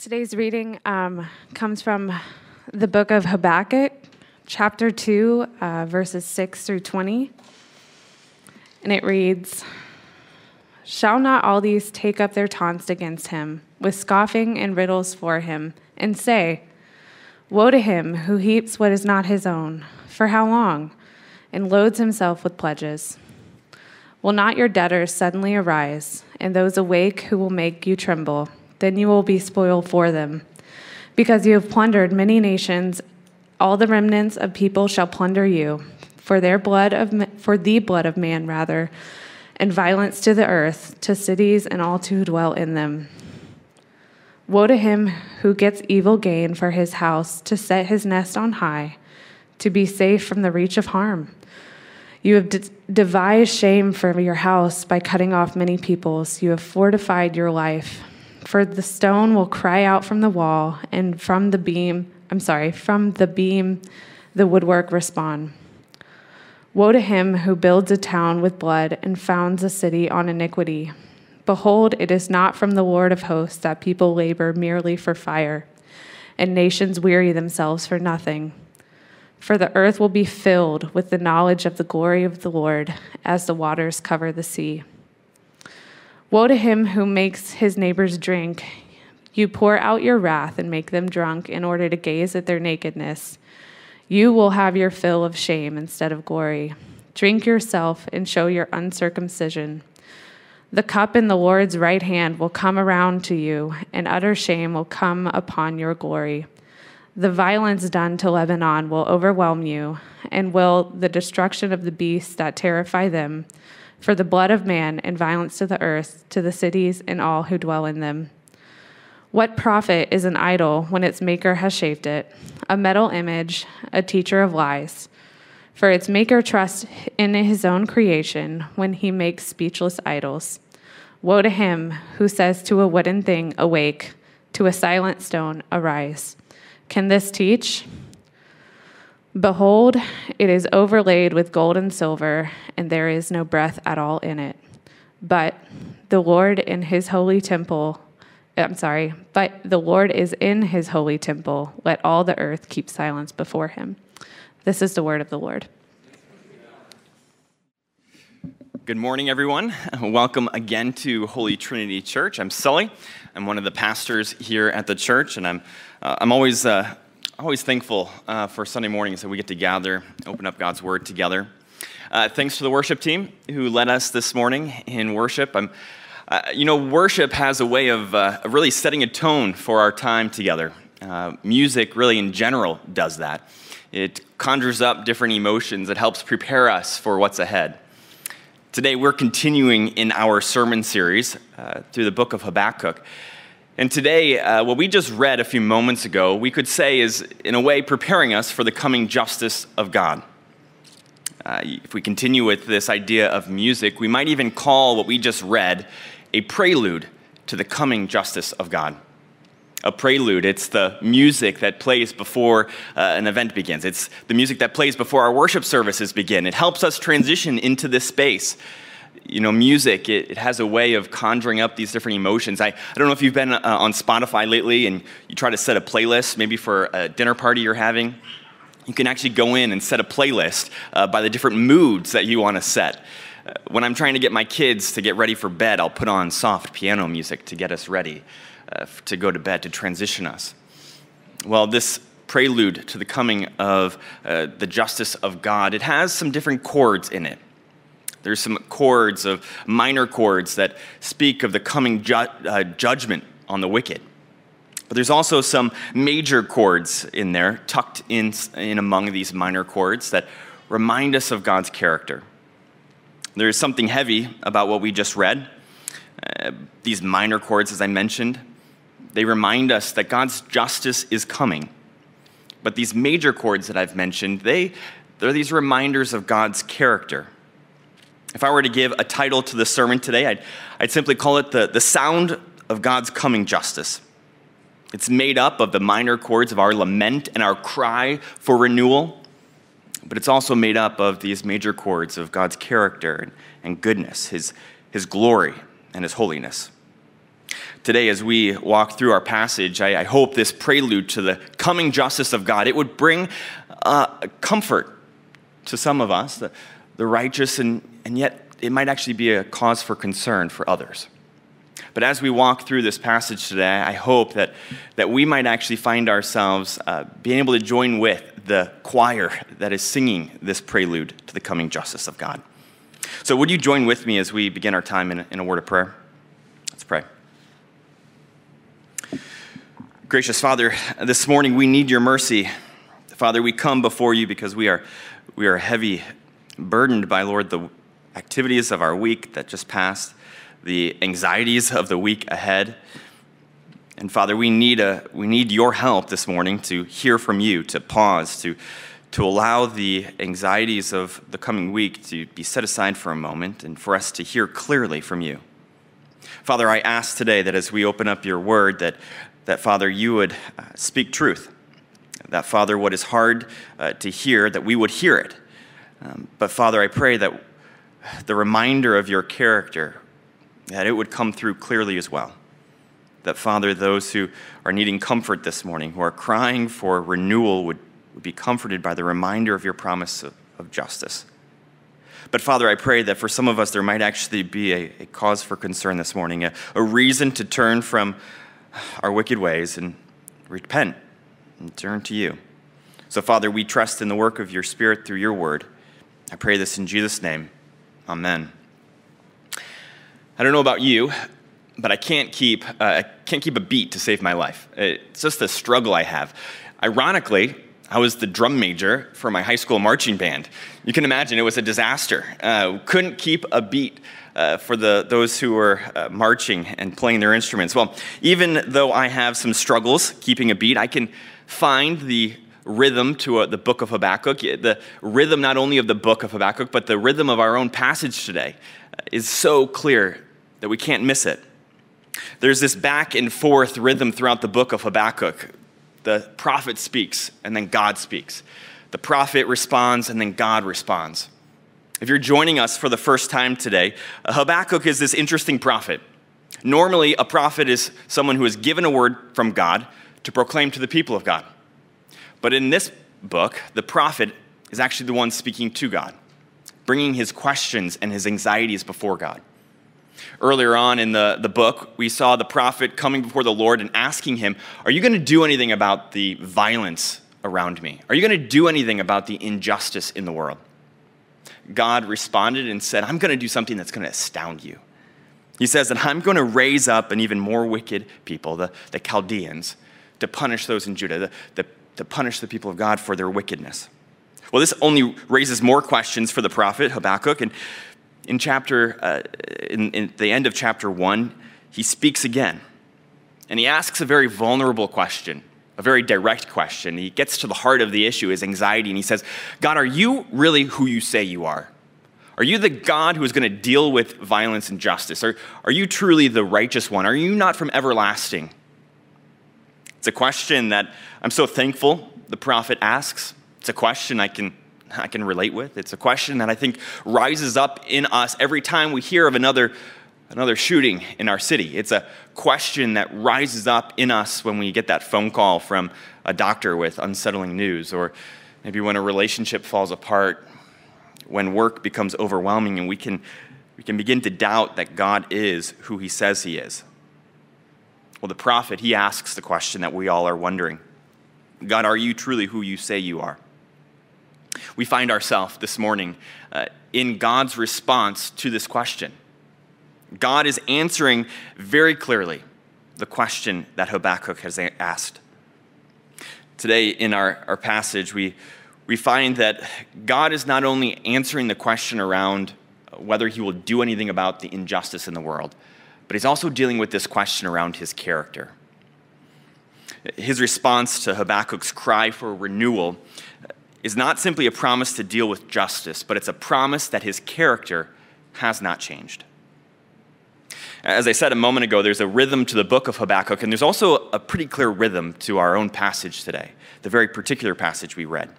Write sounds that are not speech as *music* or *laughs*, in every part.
Today's reading um, comes from the book of Habakkuk, chapter 2, uh, verses 6 through 20. And it reads Shall not all these take up their taunts against him, with scoffing and riddles for him, and say, Woe to him who heaps what is not his own, for how long? And loads himself with pledges. Will not your debtors suddenly arise, and those awake who will make you tremble? Then you will be spoiled for them. Because you have plundered many nations, all the remnants of people shall plunder you, for their blood of for the blood of man rather, and violence to the earth, to cities and all to who dwell in them. Woe to him who gets evil gain for his house, to set his nest on high, to be safe from the reach of harm. You have de- devised shame for your house by cutting off many peoples. You have fortified your life for the stone will cry out from the wall, and from the beam, I'm sorry, from the beam, the woodwork respond. Woe to him who builds a town with blood and founds a city on iniquity. Behold, it is not from the Lord of hosts that people labor merely for fire, and nations weary themselves for nothing. For the earth will be filled with the knowledge of the glory of the Lord as the waters cover the sea. Woe to him who makes his neighbors drink. You pour out your wrath and make them drunk in order to gaze at their nakedness. You will have your fill of shame instead of glory. Drink yourself and show your uncircumcision. The cup in the Lord's right hand will come around to you, and utter shame will come upon your glory. The violence done to Lebanon will overwhelm you, and will the destruction of the beasts that terrify them for the blood of man and violence to the earth, to the cities and all who dwell in them. What profit is an idol when its maker has shaped it, a metal image, a teacher of lies? For its maker trusts in his own creation when he makes speechless idols. Woe to him who says to a wooden thing, Awake, to a silent stone, Arise. Can this teach? Behold, it is overlaid with gold and silver, and there is no breath at all in it. But the Lord in his holy temple, I'm sorry, but the Lord is in his holy temple. Let all the earth keep silence before him. This is the word of the Lord. Good morning, everyone. *laughs* Welcome again to Holy Trinity Church. I'm Sully. I'm one of the pastors here at the church, and I'm, uh, I'm always uh, always thankful uh, for Sunday mornings that we get to gather, open up God's Word together. Uh, thanks to the worship team who led us this morning in worship. Uh, you know, worship has a way of uh, really setting a tone for our time together. Uh, music, really, in general, does that. It conjures up different emotions, it helps prepare us for what's ahead. Today, we're continuing in our sermon series uh, through the book of Habakkuk. And today, uh, what we just read a few moments ago, we could say is, in a way, preparing us for the coming justice of God. Uh, if we continue with this idea of music, we might even call what we just read a prelude to the coming justice of God. A prelude, it's the music that plays before uh, an event begins. It's the music that plays before our worship services begin. It helps us transition into this space you know, music, it, it, has a way of conjuring up these different emotions. I, I don't know if you've been uh, on Spotify lately and you try to set a playlist, maybe for a dinner party you're having. You can actually go in and set a playlist uh, by the different moods that you want to set. Uh, when I'm trying to get my kids to get ready for bed, I'll put on soft piano music to get us ready uh, to go to bed, to transition us. Well, this prelude to the coming of uh, the justice of God, it has some different chords in it. There's some chords of minor chords that speak of the coming ju- uh, judgment on the wicked. But there's also some major chords in there, tucked in, in among these minor chords, that remind us of God's character. There is something heavy about what we just read. Uh, these minor chords, as I mentioned, they remind us that God's justice is coming. But these major chords that I've mentioned, they, they're these reminders of God's character. If I were to give a title to the sermon today, I'd, I'd simply call it the, the Sound of God's Coming Justice. It's made up of the minor chords of our lament and our cry for renewal, but it's also made up of these major chords of God's character and, and goodness, his, his glory and his holiness. Today, as we walk through our passage, I, I hope this prelude to the coming justice of God, it would bring uh, comfort to some of us, the, the righteous, and, and yet it might actually be a cause for concern for others. But as we walk through this passage today, I hope that, that we might actually find ourselves uh, being able to join with the choir that is singing this prelude to the coming justice of God. So, would you join with me as we begin our time in, in a word of prayer? Let's pray. Gracious Father, this morning we need your mercy. Father, we come before you because we are, we are heavy, burdened by, Lord, the activities of our week that just passed, the anxieties of the week ahead. And Father, we need, a, we need your help this morning to hear from you, to pause, to, to allow the anxieties of the coming week to be set aside for a moment and for us to hear clearly from you. Father, I ask today that as we open up your word, that, that Father, you would uh, speak truth. That, Father, what is hard uh, to hear, that we would hear it. Um, but, Father, I pray that the reminder of your character, that it would come through clearly as well. That, Father, those who are needing comfort this morning, who are crying for renewal, would, would be comforted by the reminder of your promise of, of justice. But Father, I pray that for some of us, there might actually be a, a cause for concern this morning, a, a, reason to turn from our wicked ways and repent and turn to you. So, Father, we trust in the work of your Spirit through your word. I pray this in Jesus' name. Amen. I don't know about you, but I can't keep, uh, I can't keep a beat to save my life. It's just a struggle I have. Ironically, I was the drum major for my high school marching band. You can imagine it was a disaster. Uh, couldn't keep a beat uh, for the, those who were uh, marching and playing their instruments. Well, even though I have some struggles keeping a beat, I can find the rhythm to uh, the book of Habakkuk. The rhythm not only of the book of Habakkuk, but the rhythm of our own passage today is so clear that we can't miss it. There's this back and forth rhythm throughout the book of Habakkuk. The prophet speaks, and then God speaks. The prophet responds, and then God responds. If you're joining us for the first time today, Habakkuk is this interesting prophet. Normally, a prophet is someone who is given a word from God to proclaim to the people of God. But in this book, the prophet is actually the one speaking to God, bringing his questions and his anxieties before God. Earlier on in the, the book, we saw the prophet coming before the Lord and asking him, Are you going to do anything about the violence around me? Are you going to do anything about the injustice in the world? God responded and said, I'm going to do something that's going to astound you. He says that I'm going to raise up an even more wicked people, the, the Chaldeans, to punish those in Judah, the, the, to punish the people of God for their wickedness. Well, this only raises more questions for the prophet Habakkuk. And in chapter, uh, in, in the end of chapter one, he speaks again. And he asks a very vulnerable question, a very direct question. He gets to the heart of the issue, his anxiety, and he says, God, are you really who you say you are? Are you the God who is going to deal with violence and justice? Are, are you truly the righteous one? Are you not from everlasting? It's a question that I'm so thankful the prophet asks. It's a question I can I can relate with. It's a question that I think rises up in us every time we hear of another, another shooting in our city. It's a question that rises up in us when we get that phone call from a doctor with unsettling news, or maybe when a relationship falls apart, when work becomes overwhelming, and we can, we can begin to doubt that God is who he says he is. Well, the prophet, he asks the question that we all are wondering God, are you truly who you say you are? we find ourselves this morning uh, in God's response to this question. God is answering very clearly the question that Habakkuk has asked. Today, in our, our passage, we, we find that God is not only answering the question around whether he will do anything about the injustice in the world, but he's also dealing with this question around his character. His response to Habakkuk's cry for renewal is not simply a promise to deal with justice, but it's a promise that his character has not changed. As I said a moment ago, there's a rhythm to the book of Habakkuk, and there's also a pretty clear rhythm to our own passage today, the very particular passage we read.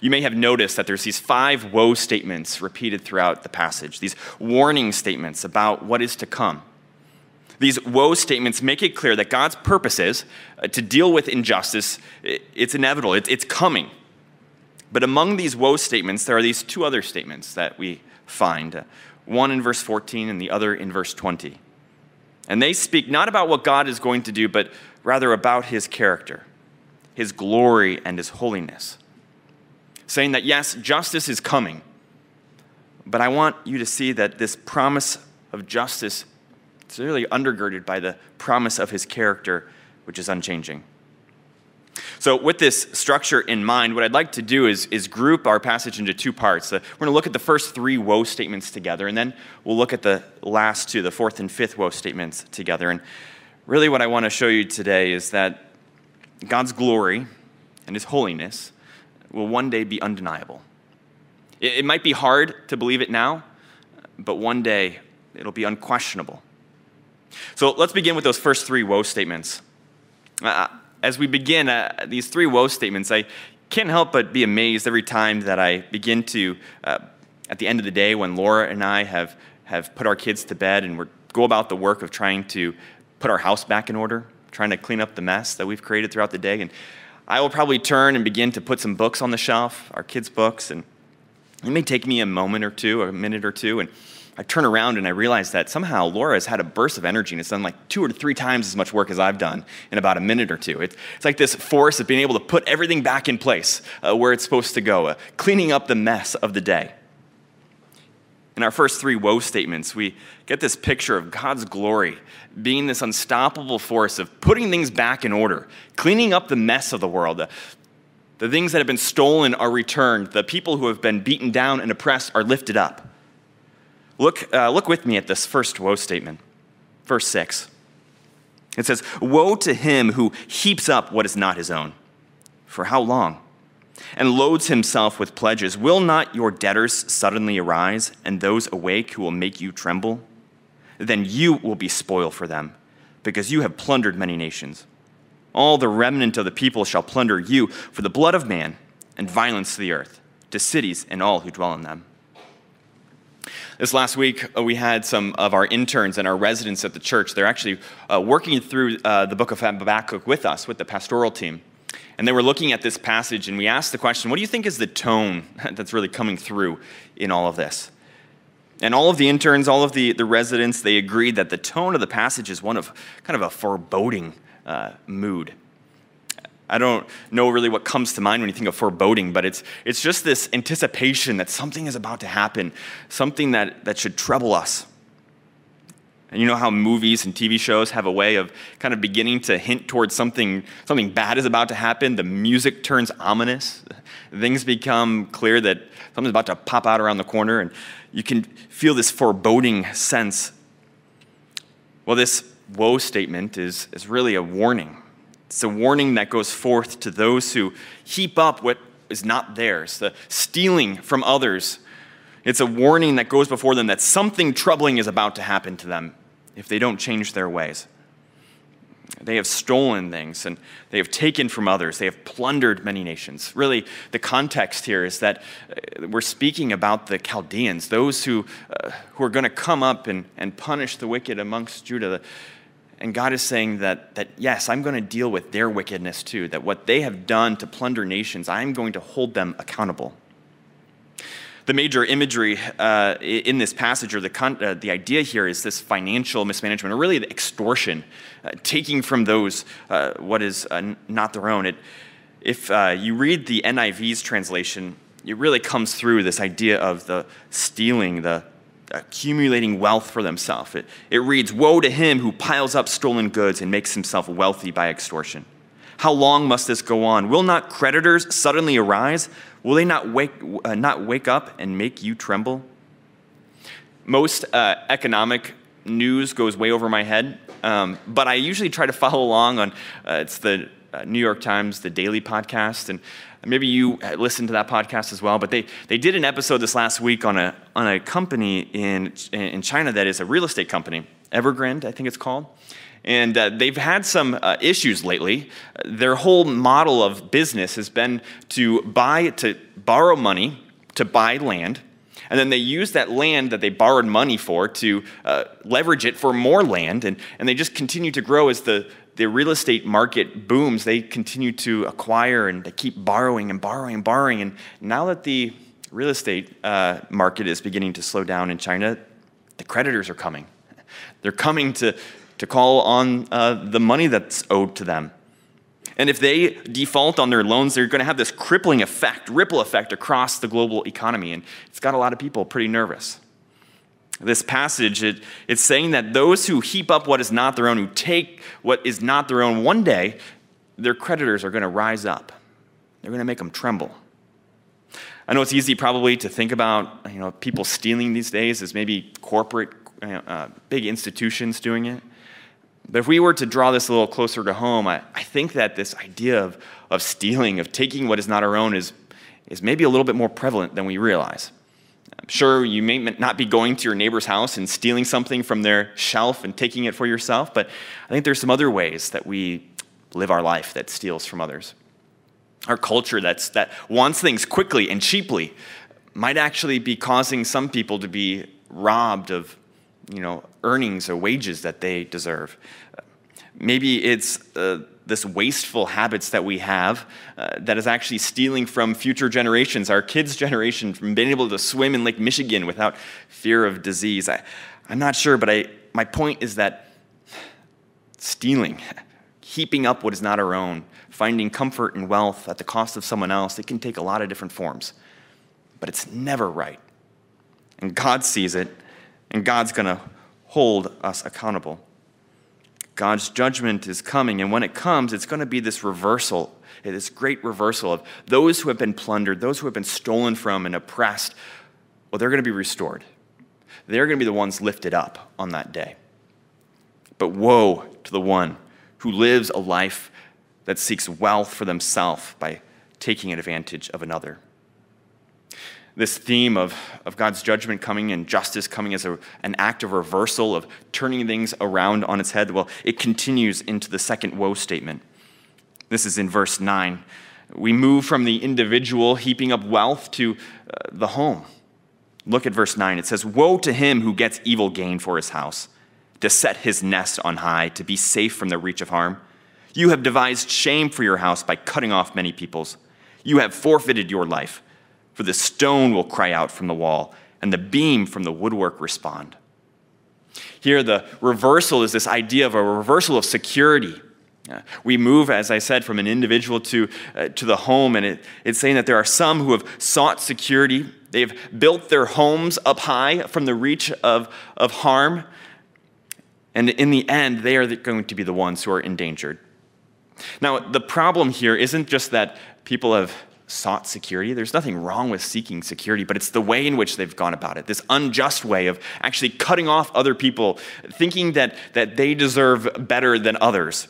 You may have noticed that there's these five woe statements repeated throughout the passage, these warning statements about what is to come. These woe statements make it clear that God's purpose is uh, to deal with injustice. It's inevitable, it's coming. But among these woe statements, there are these two other statements that we find uh, one in verse 14 and the other in verse 20. And they speak not about what God is going to do, but rather about his character, his glory, and his holiness. Saying that, yes, justice is coming, but I want you to see that this promise of justice is really undergirded by the promise of his character, which is unchanging. So, with this structure in mind, what I'd like to do is, is group our passage into two parts. We're going to look at the first three woe statements together, and then we'll look at the last two, the fourth and fifth woe statements together. And really, what I want to show you today is that God's glory and his holiness will one day be undeniable. It, it might be hard to believe it now, but one day it'll be unquestionable. So, let's begin with those first three woe statements. Uh, as we begin uh, these three woe statements, I can't help but be amazed every time that I begin to, uh, at the end of the day, when Laura and I have, have put our kids to bed and we go about the work of trying to put our house back in order, trying to clean up the mess that we've created throughout the day. And I will probably turn and begin to put some books on the shelf, our kids' books, and it may take me a moment or two, a minute or two, and I turn around and I realize that somehow Laura has had a burst of energy and has done like two or three times as much work as I've done in about a minute or two. It's, like this force of being able to put everything back in place uh, where it's supposed to go, uh, cleaning up the mess of the day. In our first three woe statements, we get this picture of God's glory being this unstoppable force of putting things back in order, cleaning up the mess of the world. The things that have been stolen are returned. The people who have been beaten down and oppressed are lifted up. Look, uh, look with me at this first woe statement, verse 6. It says, Woe to him who heaps up what is not his own. For how long? And loads himself with pledges. Will not your debtors suddenly arise, and those awake who will make you tremble? Then you will be spoil for them, because you have plundered many nations. All the remnant of the people shall plunder you for the blood of man and violence to the earth, to cities and all who dwell in them. This last week, uh, we had some of our interns and our residents at the church. They're actually uh, working through uh, the book of Habakkuk with us, with the pastoral team. And they were looking at this passage, and we asked the question what do you think is the tone *laughs* that's really coming through in all of this? And all of the interns, all of the, the residents, they agreed that the tone of the passage is one of kind of a foreboding uh, mood. I don't know really what comes to mind when you think of foreboding, but it's, it's just this anticipation that something is about to happen, something that, that should trouble us. And you know how movies and TV shows have a way of kind of beginning to hint towards something, something bad is about to happen? The music turns ominous. Things become clear that something's about to pop out around the corner, and you can feel this foreboding sense. Well, this woe statement is, is really a warning it's a warning that goes forth to those who heap up what is not theirs, the stealing from others. It's a warning that goes before them that something troubling is about to happen to them if they don't change their ways. They have stolen things and they have taken from others. They have plundered many nations. Really, the context here is that uh, we're speaking about the Chaldeans, those who, uh, who are going to come up and, and punish the wicked amongst Judah. And God is saying that, that yes, I'm going to deal with their wickedness too, that what they have done to plunder nations, I'm going to hold them accountable. The major imagery uh, in this passage, or the, con- uh, the idea here, is this financial mismanagement, or really the extortion, uh, taking from those uh, what is uh, not their own. It, if uh, you read the NIV's translation, it really comes through this idea of the stealing, the accumulating wealth for themselves. It, it reads Woe to him who piles up stolen goods and makes himself wealthy by extortion. How long must this go on? Will not creditors suddenly arise? Will they not wake, uh, not wake up and make you tremble? Most uh, economic news goes way over my head, um, but I usually try to follow along on uh, it's the uh, New York Times, the Daily podcast, and maybe you listened to that podcast as well. But they, they did an episode this last week on a on a company in in China that is a real estate company, Evergrande, I think it's called. And uh, they've had some uh, issues lately. Their whole model of business has been to buy, to borrow money to buy land, And then they use that land that they borrowed money for to uh, leverage it for more land. And, and they just continue to grow as the, the real estate market booms. They continue to acquire and they keep borrowing and borrowing and borrowing. And now that the real estate uh, market is beginning to slow down in China, the creditors are coming. They're coming to, to call on uh, the money that's owed to them. And if they default on their loans, they're going to have this crippling effect, ripple effect across the global economy. And it's got a lot of people pretty nervous. This passage, it, it's saying that those who heap up what is not their own, who take what is not their own, one day their creditors are going to rise up. They're going to make them tremble. I know it's easy probably to think about you know, people stealing these days as maybe corporate, uh, big institutions doing it. But if we were to draw this a little closer to home, I, I think that this idea of, of stealing, of taking what is not our own, is, is maybe a little bit more prevalent than we realize. I'm sure you may not be going to your neighbor's house and stealing something from their shelf and taking it for yourself, but I think there's some other ways that we live our life that steals from others. Our culture that's, that wants things quickly and cheaply might actually be causing some people to be robbed of you know, earnings or wages that they deserve. Maybe it's uh, this wasteful habits that we have uh, that is actually stealing from future generations, our kids' generation, from being able to swim in Lake Michigan without fear of disease. I, I'm not sure, but I, my point is that stealing, heaping up what is not our own, finding comfort and wealth at the cost of someone else, it can take a lot of different forms. But it's never right. And God sees it, and God's going to hold us accountable. God's judgment is coming, and when it comes, it's going to be this reversal, this great reversal of those who have been plundered, those who have been stolen from and oppressed. Well, they're going to be restored. They're going to be the ones lifted up on that day. But woe to the one who lives a life that seeks wealth for themselves by taking advantage of another this theme of, of God's judgment coming and justice coming as a, an act of reversal, of turning things around on its head, well, it continues into the second woe statement. This is in verse 9. We move from the individual heaping up wealth to uh, the home. Look at verse 9. It says, Woe to him who gets evil gain for his house, to set his nest on high, to be safe from the reach of harm. You have devised shame for your house by cutting off many peoples. You have forfeited your life for the stone will cry out from the wall, and the beam from the woodwork respond. Here, the reversal is this idea of a reversal of security. Uh, we move, as I said, from an individual to, uh, to the home, and it, it's saying that there are some who have sought security. They've built their homes up high from the reach of, of harm, and in the end, they are going to be the ones who are endangered. Now, the problem here isn't just that people have sought security. There's nothing wrong with seeking security, but it's the way in which they've gone about it. This unjust way of actually cutting off other people, thinking that, that they deserve better than others.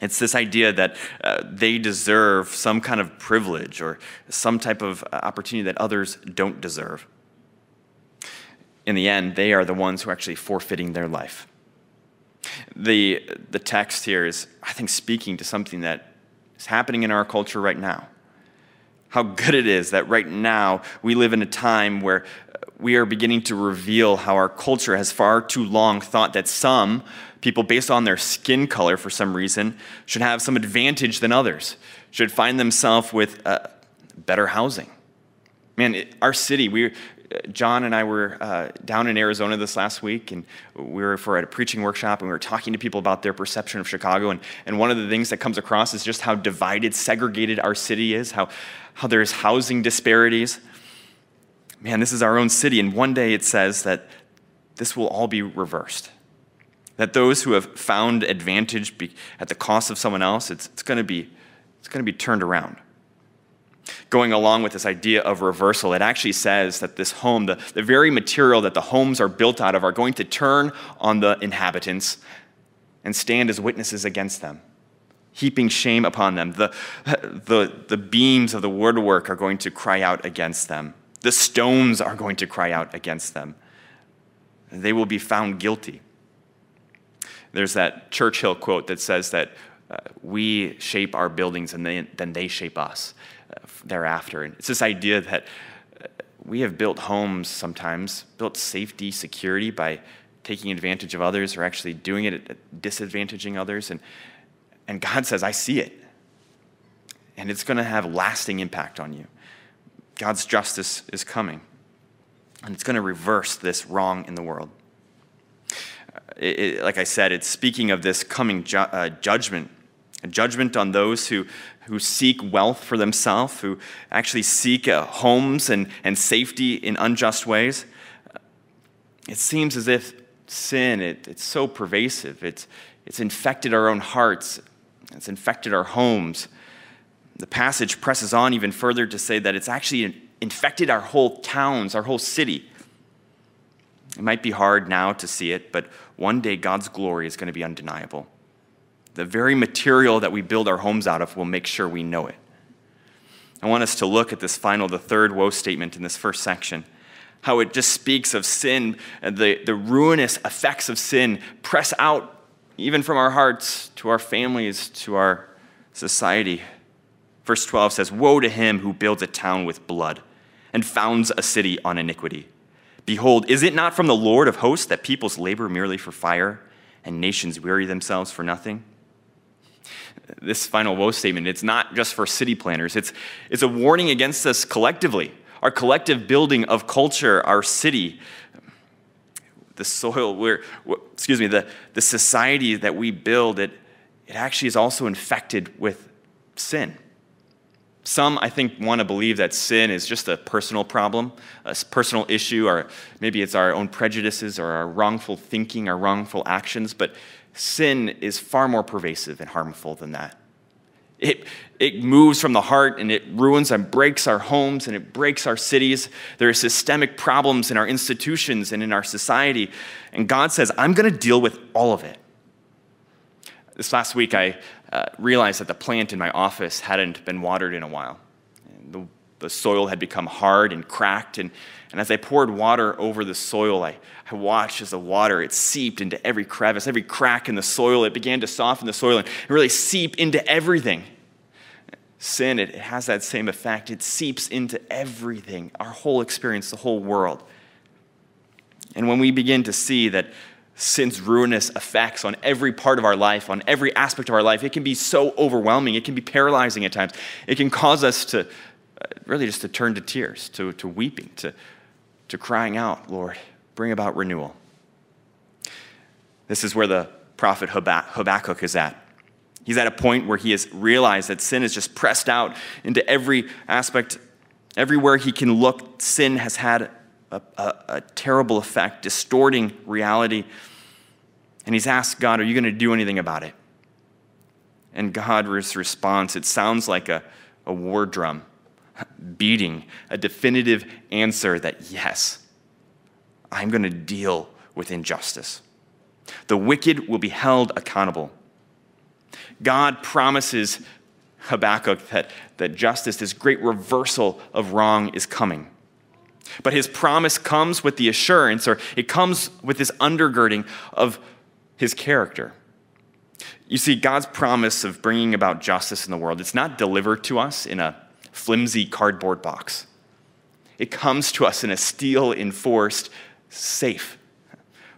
It's this idea that uh, they deserve some kind of privilege or some type of opportunity that others don't deserve. In the end, they are the ones who are actually forfeiting their life. The, the text here is, I think, speaking to something that is happening in our culture right now how good it is that right now we live in a time where we are beginning to reveal how our culture has far too long thought that some people, based on their skin color for some reason, should have some advantage than others, should find themselves with uh, better housing. Man, it, our city, we, John and I were uh, down in Arizona this last week, and we were for a preaching workshop, and we were talking to people about their perception of Chicago. And, and one of the things that comes across is just how divided, segregated our city is, how, how there's housing disparities. Man, this is our own city, and one day it says that this will all be reversed. That those who have found advantage at the cost of someone else, it's, it's going to be it's going to be turned around going along with this idea of reversal, it actually says that this home, the, the very material that the homes are built out of, are going to turn on the inhabitants and stand as witnesses against them, heaping shame upon them. The, the, the beams of the woodwork are going to cry out against them, the stones are going to cry out against them. They will be found guilty. There's that Churchill quote that says that uh, we shape our buildings and they, then they shape us thereafter. And it's this idea that uh, we have built homes sometimes, built safety, security by taking advantage of others or actually doing it at disadvantaging others. And, and God says, I see it. And it's going to have lasting impact on you. God's justice is coming. And it's going to reverse this wrong in the world. It, it, like I said, it's speaking of this coming ju- uh, judgment, a judgment on those who, who seek wealth for themselves, who actually seek uh, homes and, and safety in unjust ways. It seems as if sin, it, it's so pervasive. It's, it's infected our own hearts, it's infected our homes. The passage presses on even further to say that it's actually infected our whole towns, our whole city. It might be hard now to see it, but one day God's glory is going to be undeniable. The very material that we build our homes out of will make sure we know it. I want us to look at this final, the third woe statement in this first section. How it just speaks of sin, the, the ruinous effects of sin press out even from our hearts to our families, to our society. Verse 12 says, Woe to him who builds a town with blood and founds a city on iniquity. Behold, is it not from the Lord of hosts that peoples labor merely for fire and nations weary themselves for nothing? This final woe statement, it's not just for city planners, it's, it's a warning against us collectively, our collective building of culture, our city, the soil where, excuse me, the, the society that we build, it, it actually is also infected with sin. Some, I think, want to believe that sin is just a personal problem, a personal issue, or maybe it's our own prejudices or our wrongful thinking, our wrongful actions, but sin is far more pervasive and harmful than that. It, it moves from the heart and it ruins and breaks our homes and it breaks our cities. There are systemic problems in our institutions and in our society. And God says, I'm going to deal with all of it. This last week, I uh, realized that the plant in my office hadn't been watered in a while. The, the, soil had become hard and cracked. And, and as I poured water over the soil, I, I watched as the water, it seeped into every crevice, every crack in the soil. It began to soften the soil and really seep into everything. Sin, it, it has that same effect. It seeps into everything, our whole experience, the whole world. And when we begin to see that sin's ruinous effects on every part of our life, on every aspect of our life. It can be so overwhelming. It can be paralyzing at times. It can cause us to uh, really just to turn to tears, to, to weeping, to, to crying out, Lord, bring about renewal. This is where the prophet Habakkuk is at. He's at a point where he has realized that sin is just pressed out into every aspect. Everywhere he can look, sin has had a, a, a terrible effect, distorting reality. And he's asked God, Are you going to do anything about it? And God's response, it sounds like a, a war drum beating, a definitive answer that yes, I'm going to deal with injustice. The wicked will be held accountable. God promises Habakkuk that, that justice, this great reversal of wrong, is coming. But his promise comes with the assurance, or it comes with this undergirding of his character. You see, God's promise of bringing about justice in the world, it's not delivered to us in a flimsy cardboard box. It comes to us in a steel enforced safe.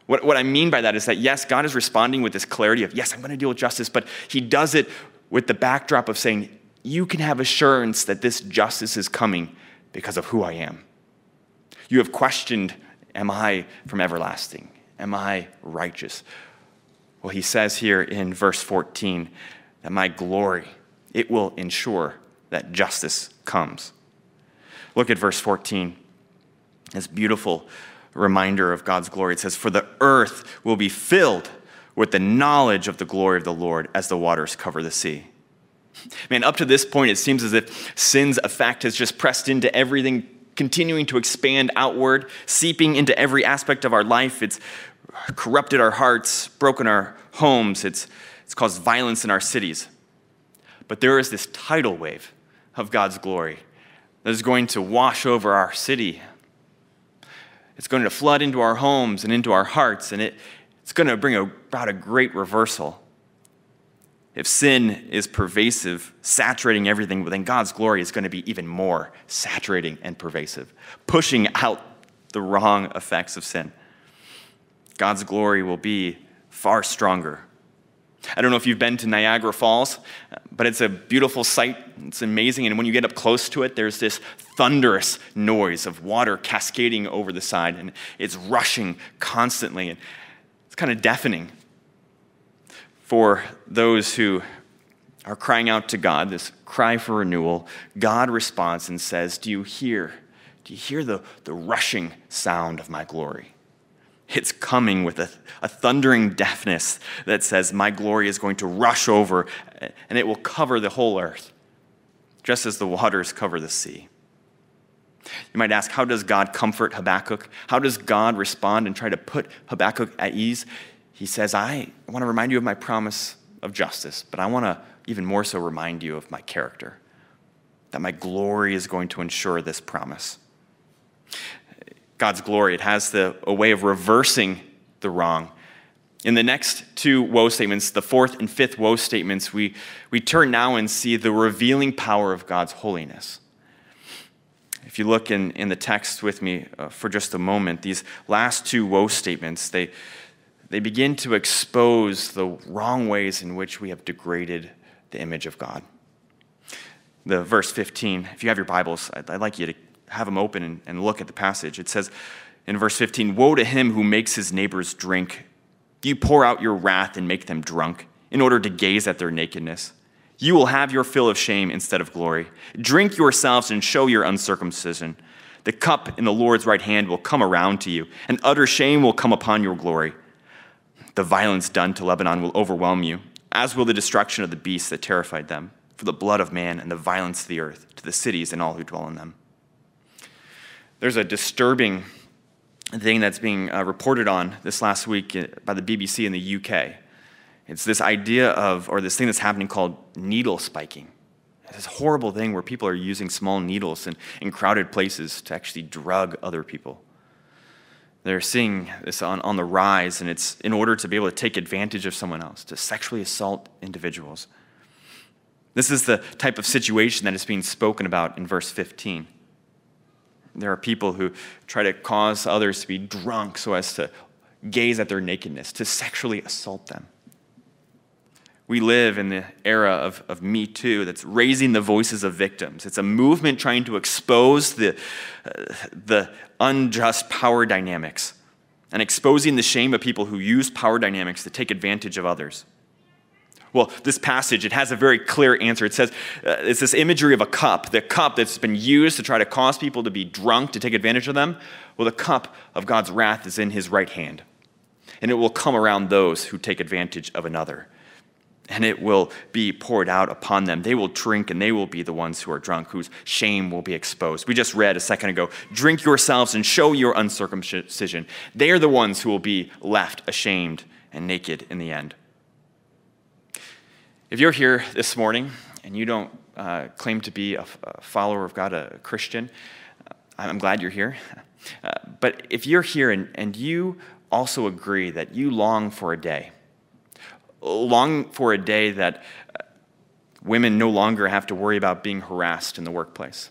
What, what I mean by that is that, yes, God is responding with this clarity of, yes, I'm going to deal with justice, but he does it with the backdrop of saying, you can have assurance that this justice is coming because of who I am. You have questioned, Am I from everlasting? Am I righteous? Well, he says here in verse 14 that my glory, it will ensure that justice comes. Look at verse 14. This beautiful reminder of God's glory. It says, For the earth will be filled with the knowledge of the glory of the Lord as the waters cover the sea. Man, up to this point, it seems as if sin's effect has just pressed into everything continuing to expand outward, seeping into every aspect of our life. It's corrupted our hearts, broken our homes, it's, it's caused violence in our cities. But there is this tidal wave of God's glory that is going to wash over our city. It's going to flood into our homes and into our hearts, and it, it's going to bring about a great reversal. If sin is pervasive, saturating everything, then God's glory is going to be even more saturating and pervasive, pushing out the wrong effects of sin. God's glory will be far stronger. I don't know if you've been to Niagara Falls, but it's a beautiful sight. It's amazing. And when you get up close to it, there's this thunderous noise of water cascading over the side, and it's rushing constantly. And it's kind of deafening for those who are crying out to God, this cry for renewal. God responds and says, Do you hear? Do you hear the, the rushing sound of my glory? It's coming with a, a, thundering deafness that says, My glory is going to rush over and it will cover the whole earth, just as the waters cover the sea. You might ask, How does God comfort Habakkuk? How does God respond and try to put Habakkuk at ease? He says, I want to remind you of my promise of justice, but I want to even more so remind you of my character, that my glory is going to ensure this promise. God's glory. It has the, a way of reversing the wrong. In the next two woe statements, the fourth and fifth woe statements, we, we turn now and see the revealing power of God's holiness. If you look in, in the text with me uh, for just a moment, these last two woe statements, they, they begin to expose the wrong ways in which we have degraded the image of God. The verse 15, if you have your Bibles, I'd, I'd like you to have them open and, and look at the passage. It says in verse 15 Woe to him who makes his neighbors drink. You pour out your wrath and make them drunk in order to gaze at their nakedness. You will have your fill of shame instead of glory. Drink yourselves and show your uncircumcision. The cup in the Lord's right hand will come around to you, and utter shame will come upon your glory. The violence done to Lebanon will overwhelm you, as will the destruction of the beasts that terrified them, for the blood of man and the violence of the earth, to the cities and all who dwell in them. There's a disturbing thing that's being uh, reported on this last week uh, by the BBC in the UK. It's this idea of, or this thing that's happening called needle spiking. It's this horrible thing where people are using small needles in, in crowded places to actually drug other people. They're seeing this on, on the rise, and it's in order to be able to take advantage of someone else, to sexually assault individuals. This is the type of situation that is being spoken about in verse 15. There are people who try to cause others to be drunk so as to gaze at their nakedness, to sexually assault them. We live in the era of, of Me Too that's raising the voices of victims. It's a movement trying to expose the, uh, the unjust power dynamics and exposing the shame of people who use power dynamics to take advantage of others. Well, this passage, it has a very clear answer. It says uh, it's this imagery of a cup, the cup that's been used to try to cause people to be drunk, to take advantage of them. Well, the cup of God's wrath is in his right hand, and it will come around those who take advantage of another. And it will be poured out upon them. They will drink, and they will be the ones who are drunk, whose shame will be exposed. We just read a second ago drink yourselves and show your uncircumcision. They are the ones who will be left ashamed and naked in the end. If you're here this morning and you don't uh, claim to be a, follower of God, a Christian, uh, I'm glad you're here. *laughs* Uh, but if you're here and, and you also agree that you long for a day, long for a day that uh, women no longer have to worry about being harassed in the workplace,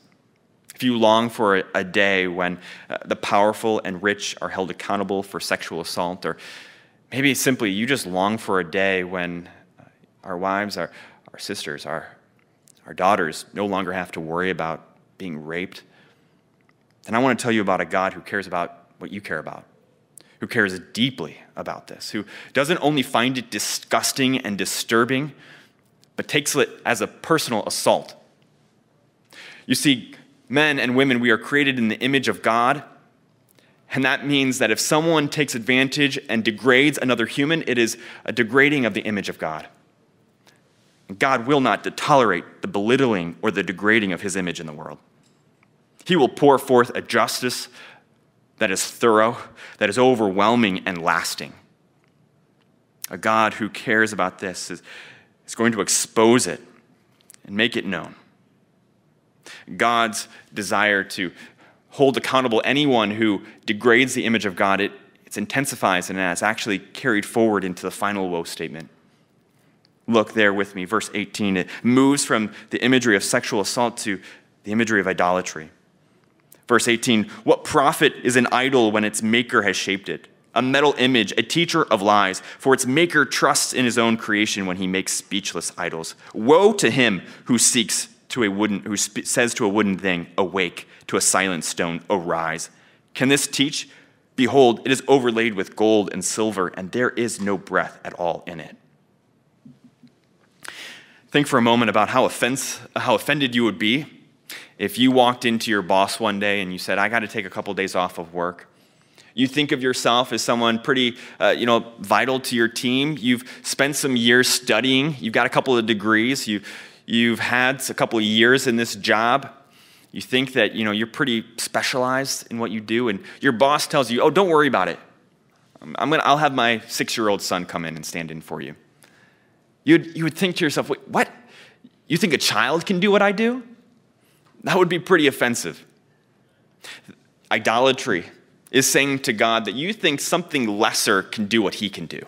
if you long for a, a day when uh, the powerful and rich are held accountable for sexual assault, or maybe simply you just long for a day when our wives, our, our sisters, our, our daughters no longer have to worry about being raped. And I want to tell you about a God who cares about what you care about, who cares deeply about this, who doesn't only find it disgusting and disturbing, but takes it as a personal assault. You see, men and women, we are created in the image of God. And that means that if someone takes advantage and degrades another human, it is a degrading of the image of God. God will not tolerate the belittling or the degrading of his image in the world. He will pour forth a justice that is thorough, that is overwhelming and lasting. A God who cares about this is, is going to expose it and make it known. God's desire to hold accountable anyone who degrades the image of God, it, it intensifies and has actually carried forward into the final woe statement Look there with me, verse 18. It moves from the imagery of sexual assault to the imagery of idolatry. Verse 18 What profit is an idol when its maker has shaped it? A metal image, a teacher of lies, for its maker trusts in his own creation when he makes speechless idols. Woe to him who seeks to a wooden, who sp- says to a wooden thing, Awake, to a silent stone, Arise. Can this teach? Behold, it is overlaid with gold and silver, and there is no breath at all in it. Think for a moment about how, offense, how offended you would be if you walked into your boss one day and you said, I got to take a couple days off of work. You think of yourself as someone pretty, uh, you know, vital to your team. You've spent some years studying. You've got a couple of degrees. You, you've had a couple of years in this job. You think that, you know, you're pretty specialized in what you do, and your boss tells you, oh, don't worry about it. I'm gonna, I'll have my six-year-old son come in and stand in for you. You'd, you would think to yourself, wait, what? You think a child can do what I do? That would be pretty offensive. Idolatry is saying to God that you think something lesser can do what he can do.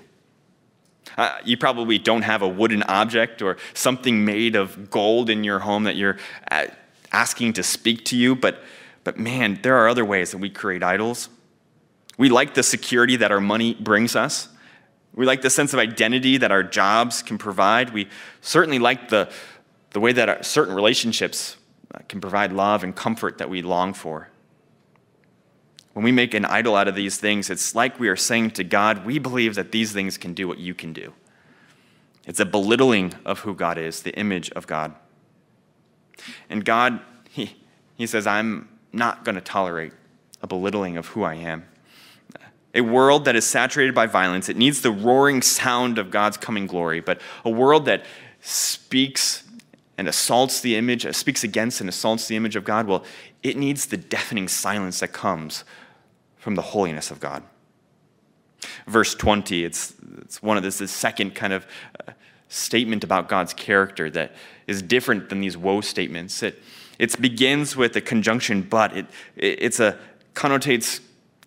Uh, you probably don't have a wooden object or something made of gold in your home that you're uh, asking to speak to you, but, but man, there are other ways that we create idols. We like the security that our money brings us. We like the sense of identity that our jobs can provide. We certainly like the, the way that our, certain relationships uh, can provide love and comfort that we long for. When we make an idol out of these things, it's like we are saying to God, we believe that these things can do what you can do. It's a belittling of who God is, the image of God. And God, He, he says, I'm not going to tolerate a belittling of who I am. A world that is saturated by violence, it needs the roaring sound of God's coming glory, but a world that speaks and assaults the image, uh, speaks against and assaults the image of God, well, it needs the deafening silence that comes from the holiness of God. Verse 20, it's, it's one of this, second kind of uh, statement about God's character that is different than these woe statements. It, it begins with a conjunction but. It, it it's a connotates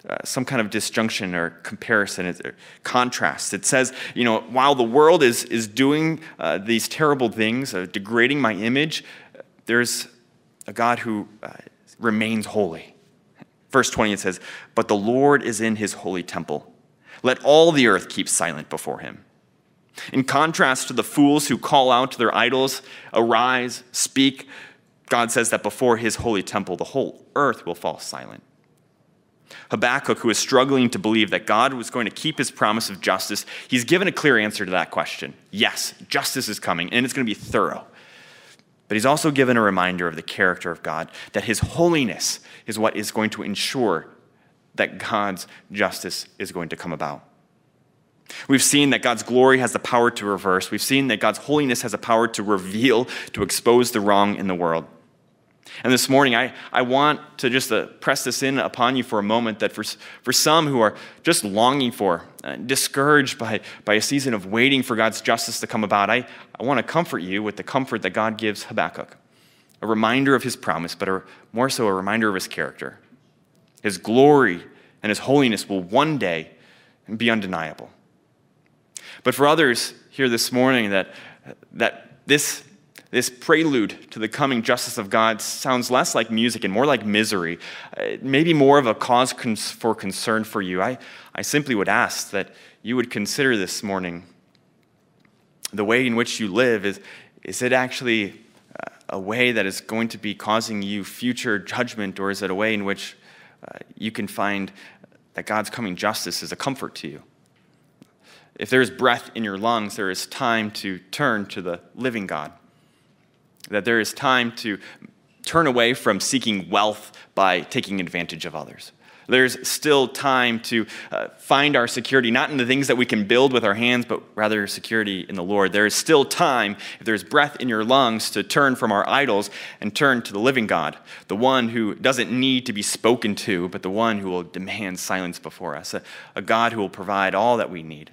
uh, some kind of disjunction or comparison, or contrast. It says, you know, while the world is, is doing uh, these terrible things, uh, degrading my image, there's a God who uh, remains holy. Verse 20 it says, But the Lord is in his holy temple. Let all the earth keep silent before him. In contrast to the fools who call out to their idols, arise, speak, God says that before his holy temple, the whole earth will fall silent. Habakkuk, who is struggling to believe that God was going to keep his promise of justice, he's given a clear answer to that question. Yes, justice is coming, and it's going to be thorough. But he's also given a reminder of the character of God, that his holiness is what is going to ensure that God's justice is going to come about. We've seen that God's glory has the power to reverse. We've seen that God's holiness has the power to reveal, to expose the wrong in the world. And this morning, I, I want to just uh, press this in upon you for a moment that for, for some who are just longing for, uh, discouraged by, by a season of waiting for God's justice to come about, I, I want to comfort you with the comfort that God gives Habakkuk a reminder of his promise, but a, more so a reminder of his character. His glory and his holiness will one day be undeniable. But for others here this morning, that, that this this prelude to the coming justice of God sounds less like music and more like misery, uh, maybe more of a cause for concern for you. I, I simply would ask that you would consider this morning the way in which you live. Is, is it actually uh, a way that is going to be causing you future judgment, or is it a way in which uh, you can find that God's coming justice is a comfort to you? If there is breath in your lungs, there is time to turn to the living God that there is time to turn away from seeking wealth by taking advantage of others. There's still time to uh, find our security, not in the things that we can build with our hands, but rather security in the Lord. There is still time, if there's breath in your lungs, to turn from our idols and turn to the living God, the one who doesn't need to be spoken to, but the one who will demand silence before us, a, a God who will provide all that we need.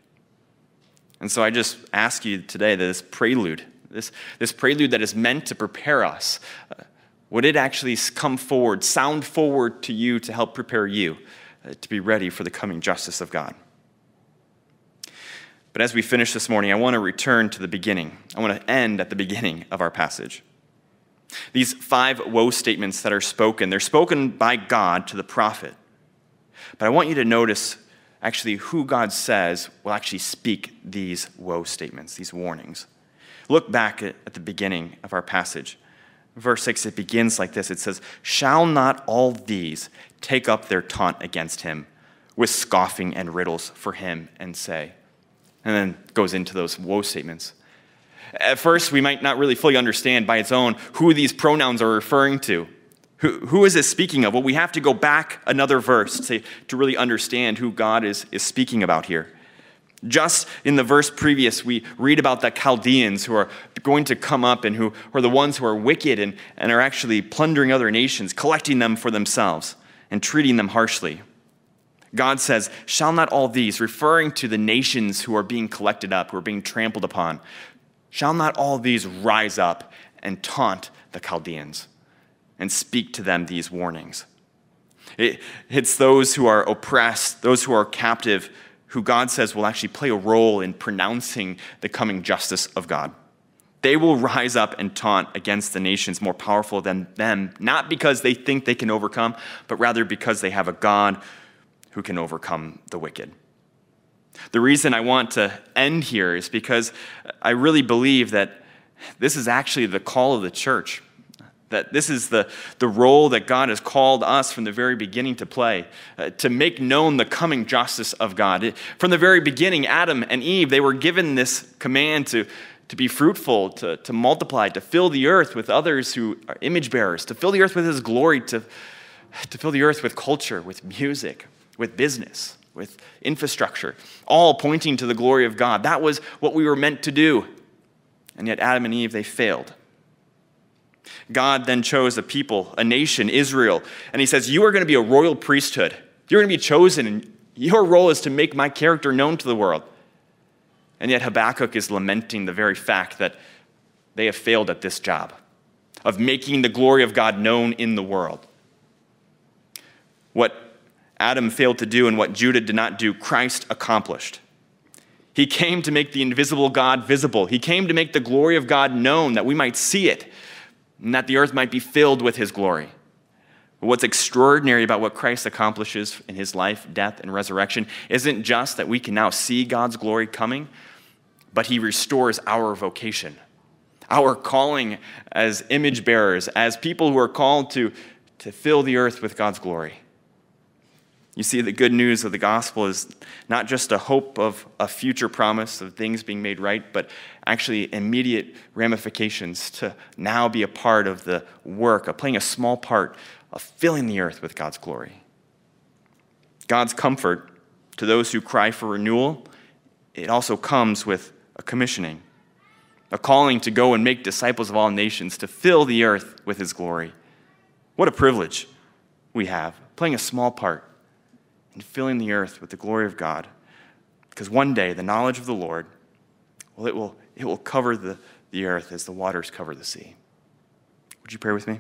And so I just ask you today that this prelude this, this prelude that is meant to prepare us, uh, would it actually come forward, sound forward to you to help prepare you uh, to be ready for the coming justice of God? But as we finish this morning, I want to return to the beginning. I want to end at the beginning of our passage. These five woe statements that are spoken, they're spoken by God to the prophet. But I want you to notice actually who God says will actually speak these woe statements, these warnings. Look back at, the beginning of our passage. Verse 6, it begins like this it says, Shall not all these take up their taunt against him with scoffing and riddles for him and say, and then goes into those woe statements. At first, we might not really fully understand by its own who these pronouns are referring to. Who, who is this speaking of? Well, we have to go back another verse to, to really understand who God is, is speaking about here. Just in the verse previous, we read about the Chaldeans who are going to come up and who are the ones who are wicked and, and are actually plundering other nations, collecting them for themselves, and treating them harshly. God says, Shall not all these, referring to the nations who are being collected up, who are being trampled upon, shall not all these rise up and taunt the Chaldeans and speak to them these warnings? It, it's those who are oppressed, those who are captive, who God says will actually play a role in pronouncing the coming justice of God. They will rise up and taunt against the nations more powerful than them, not because they think they can overcome, but rather because they have a God who can overcome the wicked. The reason I want to end here is because I really believe that this is actually the call of the church. That this is the, the role that God has called us from the very beginning to play, uh, to make known the coming justice of God. From the very beginning, Adam and Eve, they were given this command to, to be fruitful, to, to multiply, to fill the earth with others who are image bearers, to fill the earth with His glory, to, to fill the earth with culture, with music, with business, with infrastructure, all pointing to the glory of God. That was what we were meant to do. And yet, Adam and Eve, they failed. God then chose a people, a nation, Israel, and He says, You are going to be a royal priesthood. You're going to be chosen, and your role is to make my character known to the world. And yet, Habakkuk is lamenting the very fact that they have failed at this job of making the glory of God known in the world. What Adam failed to do and what Judah did not do, Christ accomplished. He came to make the invisible God visible. He came to make the glory of God known that we might see it and that the earth might be filled with his glory. But what's extraordinary about what Christ accomplishes in his life, death, and resurrection isn't just that we can now see God's glory coming, but he restores our vocation, our calling as image bearers, as people who are called to, to fill the earth with God's glory. You see, the good news of the gospel is not just a hope of a future promise of things being made right, but actually immediate ramifications to now be a part of the work, of playing a small part of filling the earth with God's glory. God's comfort to those who cry for renewal, it also comes with a commissioning, a calling to go and make disciples of all nations, to fill the earth with his glory. What a privilege we have, playing a small part and filling the earth with the glory of God. Because one day the knowledge of the Lord, well, it will, it will cover the, the earth as the waters cover the sea. Would you pray with me?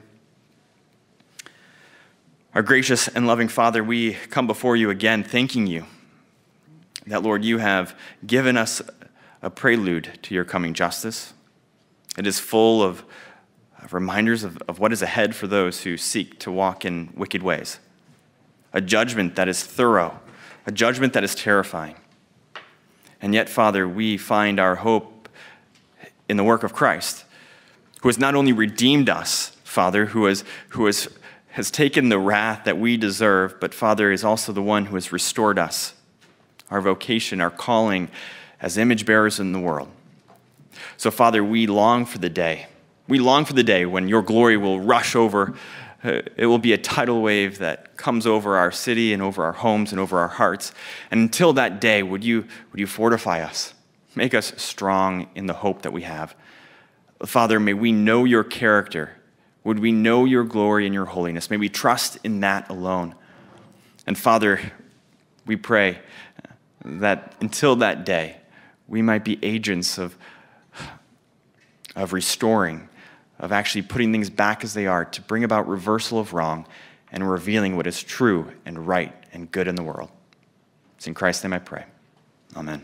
Our gracious and loving Father, we come before you again thanking you that, Lord, you have given us a prelude to your coming justice. It is full of, of reminders of, of what is ahead for those who seek to walk in wicked ways a judgment that is thorough, a judgment that is terrifying. And yet, Father, we find our hope in the work of Christ, who has not only redeemed us, Father, who has, who has, has taken the wrath that we deserve, but Father is also the one who has restored us, our vocation, our calling as image bearers in the world. So, Father, we long for the day. We long for the day when your glory will rush over Uh, it will be a tidal wave that comes over our city and over our homes and over our hearts. And until that day, would you, would you fortify us? Make us strong in the hope that we have. Father, may we know your character. Would we know your glory and your holiness? May we trust in that alone. And Father, we pray that until that day, we might be agents of, of restoring of actually putting things back as they are to bring about reversal of wrong and revealing what is true and right and good in the world. It's in Christ's name I pray. Amen.